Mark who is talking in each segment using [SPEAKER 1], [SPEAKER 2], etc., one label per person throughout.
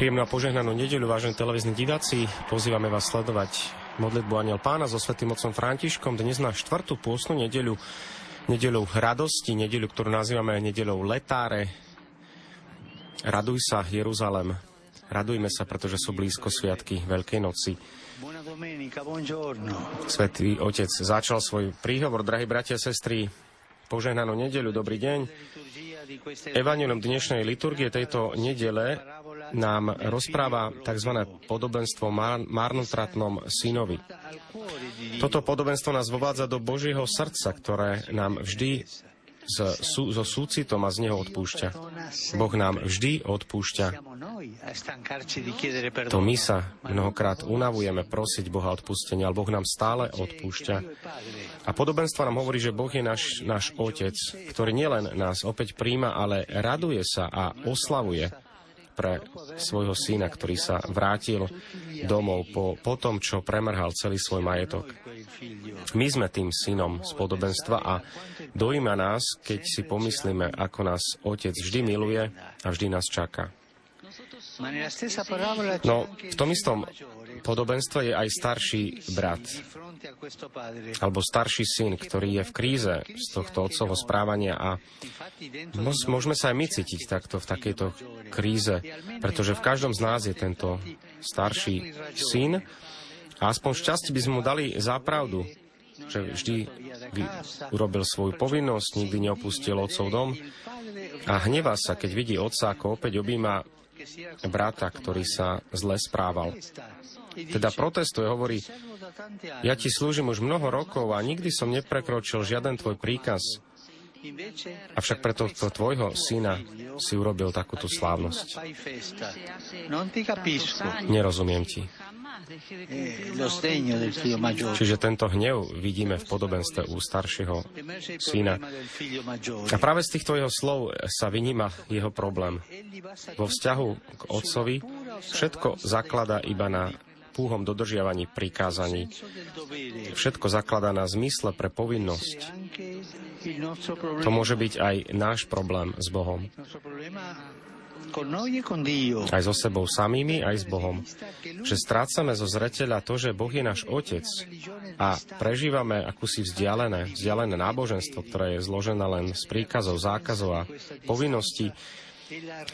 [SPEAKER 1] Príjemnú a požehnanú nedeľu, vážení televízni diváci. Pozývame vás sledovať modlitbu Aniel Pána so Svetým Otcom Františkom dnes na štvrtú pôstnu nedeľu, nedeľu radosti, nedeľu, ktorú nazývame nedeľou letáre. Raduj sa, Jeruzalem. Radujme sa, pretože sú blízko sviatky Veľkej noci. Svetý Otec začal svoj príhovor, drahí bratia a sestry. Požehnanú nedeľu, dobrý deň. Evangelium dnešnej liturgie tejto nedele nám rozpráva tzv. podobenstvo marnotratnom synovi. Toto podobenstvo nás vovádza do Božieho srdca, ktoré nám vždy so, so súcitom a z neho odpúšťa. Boh nám vždy odpúšťa. To my sa mnohokrát unavujeme prosiť Boha odpustenia, ale Boh nám stále odpúšťa. A podobenstvo nám hovorí, že Boh je náš, náš Otec, ktorý nielen nás opäť príjma, ale raduje sa a oslavuje pre svojho syna, ktorý sa vrátil domov po, po tom, čo premrhal celý svoj majetok. My sme tým synom z podobenstva a dojíma nás, keď si pomyslíme, ako nás Otec vždy miluje a vždy nás čaká. No, v tom istom podobenstve je aj starší brat, alebo starší syn, ktorý je v kríze z tohto otcovho správania a môžeme sa aj my cítiť takto v takejto kríze, pretože v každom z nás je tento starší syn a aspoň šťastie by sme mu dali zápravdu, že vždy urobil svoju povinnosť, nikdy neopustil otcov dom a hnevá sa, keď vidí otca, ako opäť objíma brata, ktorý sa zle správal. Teda protestuje, hovorí, ja ti slúžim už mnoho rokov a nikdy som neprekročil žiaden tvoj príkaz. Avšak preto to tvojho syna si urobil takúto slávnosť. Nerozumiem ti. Čiže tento hnev vidíme v podobenstve u staršieho syna. A práve z týchto jeho slov sa vyníma jeho problém. Vo vzťahu k otcovi všetko zaklada iba na púhom dodržiavaní prikázaní. Všetko zakladá na zmysle pre povinnosť. To môže byť aj náš problém s Bohom. Aj so sebou samými, aj s Bohom. Že strácame zo zreteľa to, že Boh je náš Otec a prežívame akúsi vzdialené, vzdialené náboženstvo, ktoré je zložené len z príkazov, zákazov a povinností.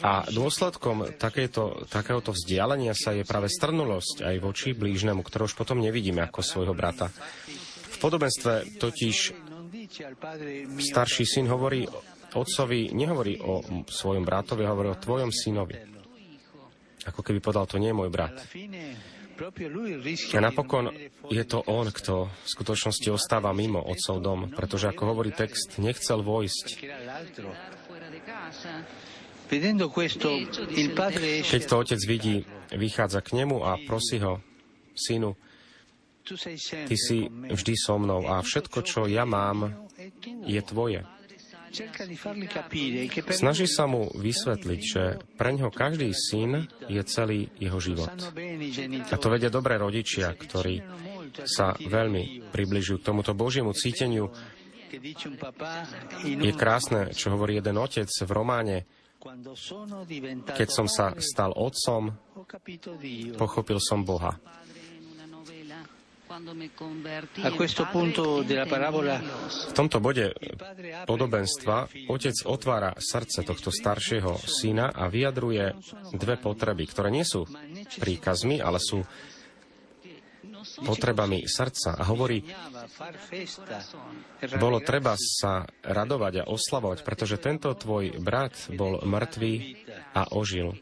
[SPEAKER 1] A dôsledkom takéto, takéhoto vzdialenia sa je práve strnulosť aj voči blížnemu, ktorého už potom nevidíme ako svojho brata. V podobenstve totiž starší syn hovorí otcovi nehovorí o svojom bratovi, hovorí o tvojom synovi. Ako keby povedal, to nie je môj brat. A napokon je to on, kto v skutočnosti ostáva mimo otcov dom, pretože ako hovorí text, nechcel vojsť. Keď to otec vidí, vychádza k nemu a prosí ho, synu, ty si vždy so mnou a všetko, čo ja mám, je tvoje. Snaží sa mu vysvetliť, že pre ňo každý syn je celý jeho život. A to vedia dobré rodičia, ktorí sa veľmi približujú k tomuto Božiemu cíteniu. Je krásne, čo hovorí jeden otec v románe, keď som sa stal otcom, pochopil som Boha. V tomto bode podobenstva otec otvára srdce tohto staršieho syna a vyjadruje dve potreby, ktoré nie sú príkazmi, ale sú potrebami srdca a hovorí, bolo treba sa radovať a oslavovať, pretože tento tvoj brat bol mŕtvý a ožil.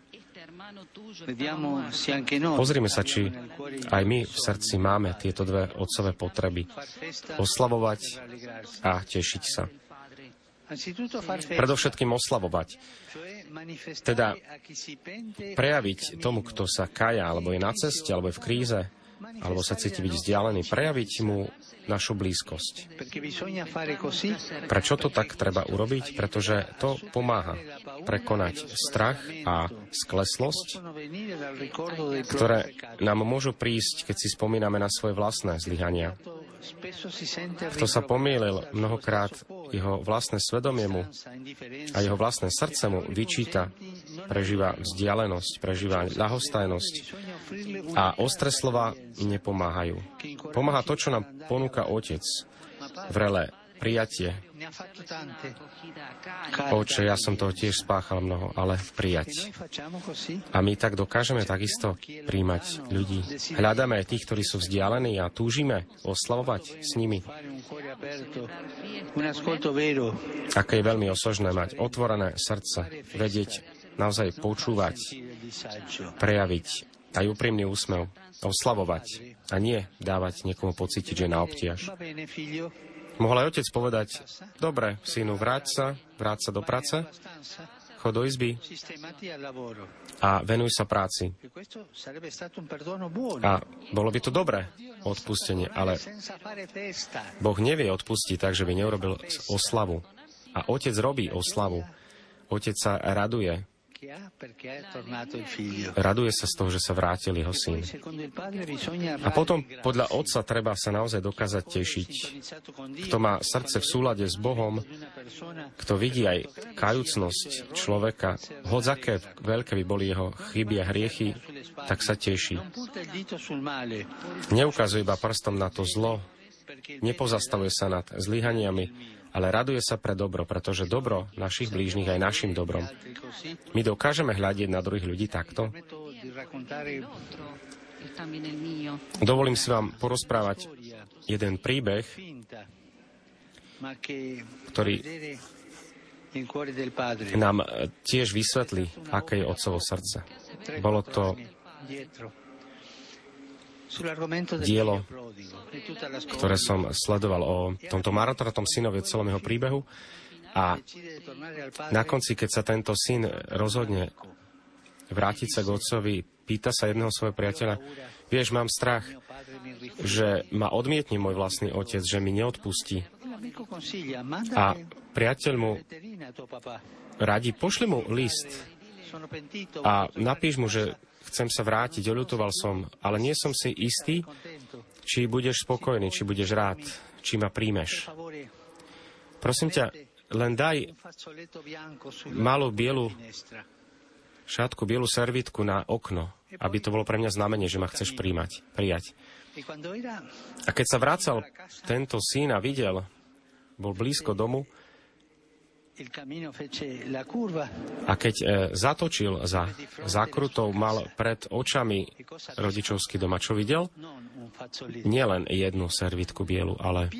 [SPEAKER 1] Pozrime sa, či aj my v srdci máme tieto dve otcové potreby. Oslavovať a tešiť sa. predovšetkým oslavovať. Teda prejaviť tomu, kto sa kaja, alebo je na ceste, alebo je v kríze, alebo sa cíti byť vzdialený, prejaviť mu našu blízkosť. Prečo to tak treba urobiť? Pretože to pomáha prekonať strach a skleslosť, ktoré nám môžu prísť, keď si spomíname na svoje vlastné zlyhania. Kto sa pomýlil mnohokrát, jeho vlastné svedomie mu a jeho vlastné srdce mu vyčíta, prežíva vzdialenosť, prežíva ľahostajnosť a ostré slova nepomáhajú. Pomáha to, čo nám ponúka Otec. Vrele prijatie. Oče, ja som toho tiež spáchal mnoho, ale prijať. A my tak dokážeme takisto príjmať ľudí. Hľadáme tých, ktorí sú vzdialení a túžime oslavovať s nimi. Aké je veľmi osožné mať otvorené srdce, vedieť, naozaj počúvať, prejaviť aj úprimný úsmev, oslavovať a nie dávať niekomu pocítiť, že na obtiaž. Mohol aj otec povedať, dobre, synu, vráť sa, vráť sa do práce, chod do izby a venuj sa práci. A bolo by to dobré odpustenie, ale Boh nevie odpustiť tak, že by neurobil oslavu. A otec robí oslavu. Otec sa raduje Raduje sa z toho, že sa vrátil jeho syn. A potom podľa otca treba sa naozaj dokázať tešiť. Kto má srdce v súlade s Bohom, kto vidí aj kajúcnosť človeka, hoď aké veľké by boli jeho chyby a hriechy, tak sa teší. Neukazuje iba prstom na to zlo, nepozastavuje sa nad zlyhaniami, ale raduje sa pre dobro, pretože dobro našich blížnych aj našim dobrom. My dokážeme hľadiť na druhých ľudí takto? Dovolím si vám porozprávať jeden príbeh, ktorý nám tiež vysvetlí, aké je otcovo srdce. Bolo to dielo, ktoré som sledoval o tomto marotratom synovi, celom jeho príbehu. A na konci, keď sa tento syn rozhodne vrátiť sa k otcovi, pýta sa jedného svojho priateľa, vieš, mám strach, že ma odmietne môj vlastný otec, že mi neodpustí. A priateľ mu radí, pošli mu list a napíš mu, že chcem sa vrátiť, oľutoval som, ale nie som si istý, či budeš spokojný, či budeš rád, či ma príjmeš. Prosím ťa, len daj malú bielu šatku, bielu servitku na okno, aby to bolo pre mňa znamenie, že ma chceš príjmať, prijať. A keď sa vracal tento syn a videl, bol blízko domu, a keď e, zatočil za zákrutou, mal pred očami rodičovský dom. A čo videl? Nielen jednu servitku bielu, ale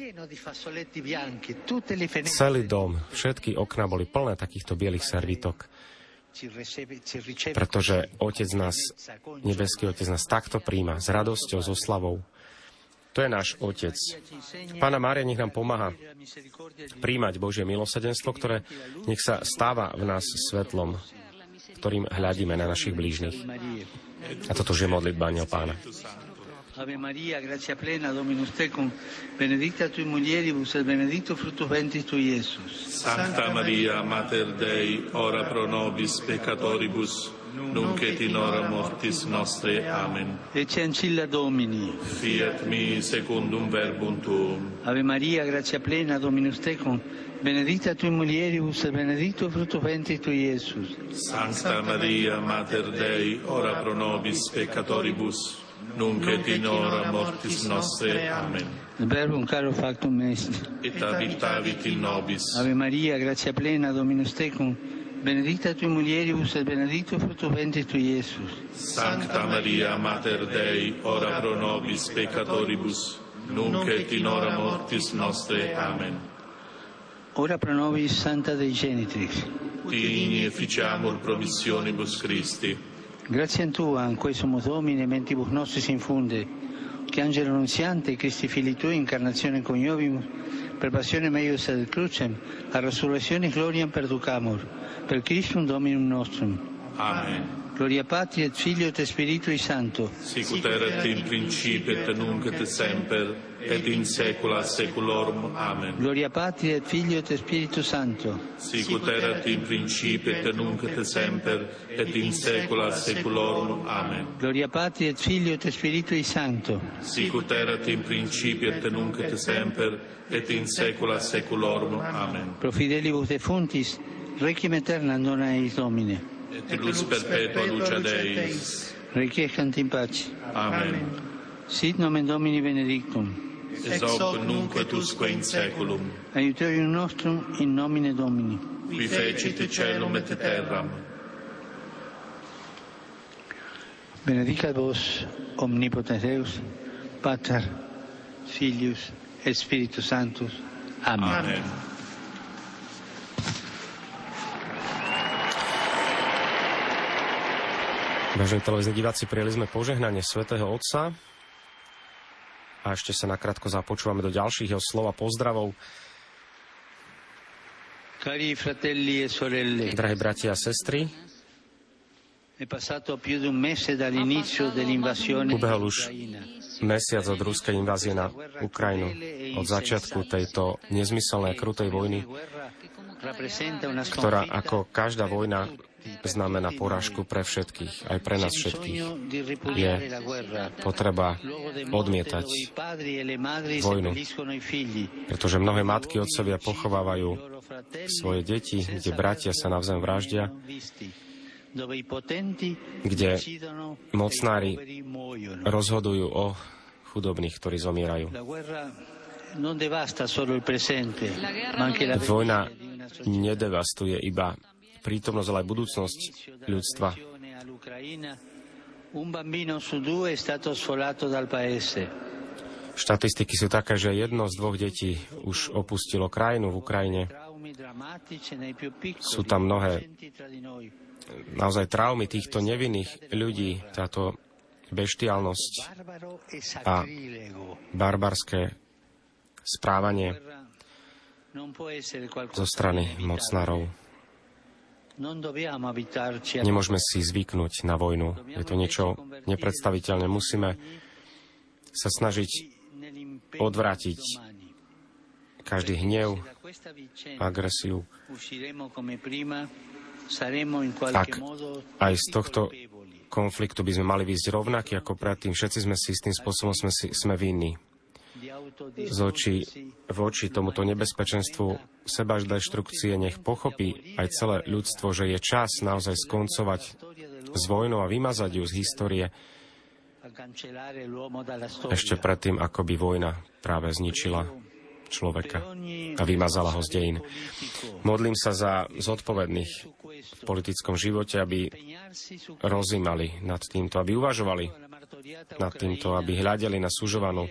[SPEAKER 1] celý dom, všetky okna boli plné takýchto bielých servitok. Pretože Otec nás, nebeský Otec nás takto príjma, s radosťou, so slavou. To je náš Otec. Pána Mária nech nám pomáha príjmať Božie milosedenstvo, ktoré nech sa stáva v nás svetlom, ktorým hľadíme na našich blížnych. A toto je modlitba Aniel Pána. Ave Maria, grazia plena, Dominus tecum, benedicta tui mulieribus et benedictus fructus ventris tui, Iesus.
[SPEAKER 2] Santa Maria, Mater Dei, ora pro nobis peccatoribus, nunc et in hora mortis nostre. Amen.
[SPEAKER 3] Ecce ancilla Domini.
[SPEAKER 2] Fiat mi secundum verbum tuum.
[SPEAKER 3] Ave Maria, grazia plena, Dominus tecum, benedicta tu mulieribus, e benedictus frutto ventris tui, Iesus.
[SPEAKER 2] Sancta Maria, Mater Dei, ora pro nobis peccatoribus, nunc et in hora mortis nostre. Amen.
[SPEAKER 3] Il verbum caro factum est.
[SPEAKER 2] Et habitavit in nobis.
[SPEAKER 3] Ave Maria, grazia plena, Dominus tecum, benedicta tui mulieribus et benedictus fructus ventris tui, Iesus.
[SPEAKER 2] Sancta Maria, Mater Dei, ora pro nobis peccatoribus, nunc et in hora mortis nostre. Amen.
[SPEAKER 3] Ora pro nobis Santa Dei Genitrix.
[SPEAKER 2] Digni efficiamur promissionibus Christi.
[SPEAKER 3] Grazie a Tua, in sumus Domine, mentibus nostris infunde, che angelo annunziante, Cristi fili Tui, incarnazione coniovimus, Preparación en medio sed crucem, a resurrección y gloria perducamur, per Christum Dominum nostrum.
[SPEAKER 2] Amén.
[SPEAKER 3] Gloria Patri et Filio et Spiritui Sancto.
[SPEAKER 2] Sicut erat in principio et nunc et semper et in saecula saeculorum. Amen.
[SPEAKER 3] Gloria Patri et Filio et Spiritus Sancto.
[SPEAKER 2] Sicut erat in principio et nunc et semper et in saecula saeculorum. Amen.
[SPEAKER 3] Gloria Patri et Filio et Spiritui Sancto.
[SPEAKER 2] Sicut erat in principio et nunc et semper et in saecula saeculorum. Amen.
[SPEAKER 3] Pro fidelibus defuntis, requiem aeternam dona eis Domine
[SPEAKER 2] et lux perpetua luce Deis.
[SPEAKER 3] Requiescant in pace.
[SPEAKER 2] Amen.
[SPEAKER 3] Sit nomen Domini benedictum.
[SPEAKER 2] Ex hoc nunc et usque in saeculum.
[SPEAKER 3] Aiuterium nostrum in nomine Domini.
[SPEAKER 2] Qui fecit celum et terram.
[SPEAKER 3] Benedicat vos omnipotens Deus, Pater, Filius et Spiritus Sanctus. Amen.
[SPEAKER 2] Amen.
[SPEAKER 1] Vážení televízni diváci, prijeli sme požehnanie svätého Otca. A ešte sa nakrátko započúvame do ďalších jeho slov a pozdravov.
[SPEAKER 3] Cari fratelli e sorelle,
[SPEAKER 1] Drahí bratia a sestry, Ubehol už mesiac od ruskej invázie na Ukrajinu, od začiatku tejto nezmyselnej a krutej vojny, ktorá ako každá vojna znamená porážku pre všetkých, aj pre nás všetkých. Je. Potreba odmietať vojnu. pretože mnohé matky, otcovia pochovávajú svoje deti, kde bratia sa navzájom vraždia, kde mocnári rozhodujú o chudobných, ktorí zomierajú. Vojna nedevastuje iba prítomnosť, ale aj budúcnosť ľudstva. Štatistiky sú také, že jedno z dvoch detí už opustilo krajinu v Ukrajine. Sú tam mnohé naozaj traumy týchto nevinných ľudí, táto beštiálnosť,
[SPEAKER 3] Barbaro e
[SPEAKER 1] a barbarské správanie zo strany mocnárov. Nemôžeme si zvyknúť na vojnu. Je to niečo nepredstaviteľné. Musíme sa snažiť odvrátiť každý hnev, agresiu. Ak aj z tohto konfliktu by sme mali výjsť rovnaký ako predtým. Všetci sme si istým spôsobom sme, si, sme vinní. Z očí
[SPEAKER 3] autodistruggersi
[SPEAKER 1] v oči tomuto nebezpečenstvu seba deštrukcie nech pochopí aj celé ľudstvo, že je čas naozaj skoncovať s vojnou a vymazať ju z histórie ešte predtým, ako by vojna práve zničila človeka a vymazala ho z dejín. Modlím sa za zodpovedných v politickom živote, aby rozímali nad týmto, aby uvažovali nad týmto, aby hľadeli na sužovanú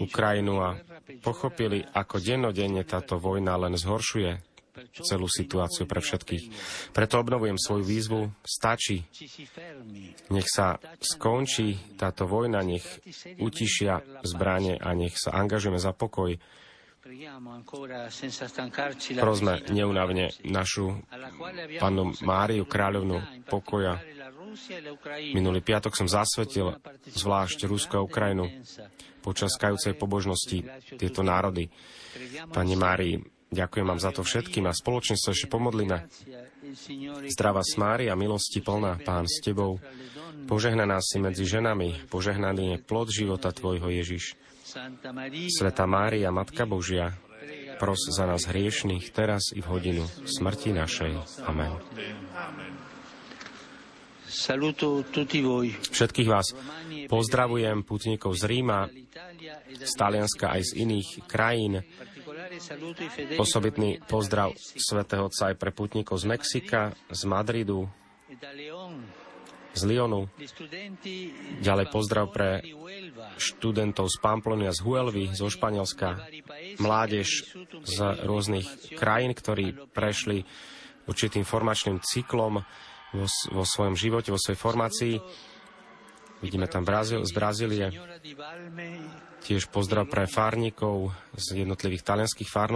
[SPEAKER 1] Ukrajinu a pochopili, ako dennodenne táto vojna len zhoršuje celú situáciu pre všetkých. Preto obnovujem svoju výzvu. Stačí. Nech sa skončí táto vojna, nech utišia zbranie a nech sa angažujeme za pokoj. Prosme neunavne našu pannu Máriu, kráľovnú pokoja.
[SPEAKER 3] e
[SPEAKER 1] Minulý piatok som zasvetil zvlášť Rusko a
[SPEAKER 3] e
[SPEAKER 1] Ukrajinu počas kajúcej pobožnosti tieto národy. Pani. Márii, ďakujem vám za to všetkým a spoločne sa ešte pomodlíme. Zdravá Mária, milosti plná, Pán s Tebou. Požehnaná si medzi ženami, požehnaný je plod života Tvojho Ježiš. Sveta Mária, Matka Božia, pros za nás hriešných, teraz i v hodinu smrti našej. Amen. Všetkých vás pozdravujem, putníkov z Ríma, z Talianska aj z iných krajín. Osobitný pozdrav svätého Otca aj pre putníkov z Mexika, z Madridu,
[SPEAKER 3] e
[SPEAKER 1] z Lyonu. Ďalej pozdrav pre študentov z Pamplonia, z Huelvy, zo Španielska, mládež z rôznych krajín, ktorí prešli určitým formačným cyklom vo, vo svojom živote, vo svojej formácii. Vidíme tam Brazíl, z Brazílie. Tiež pozdrav pre fárnikov z jednotlivých talianských fárností.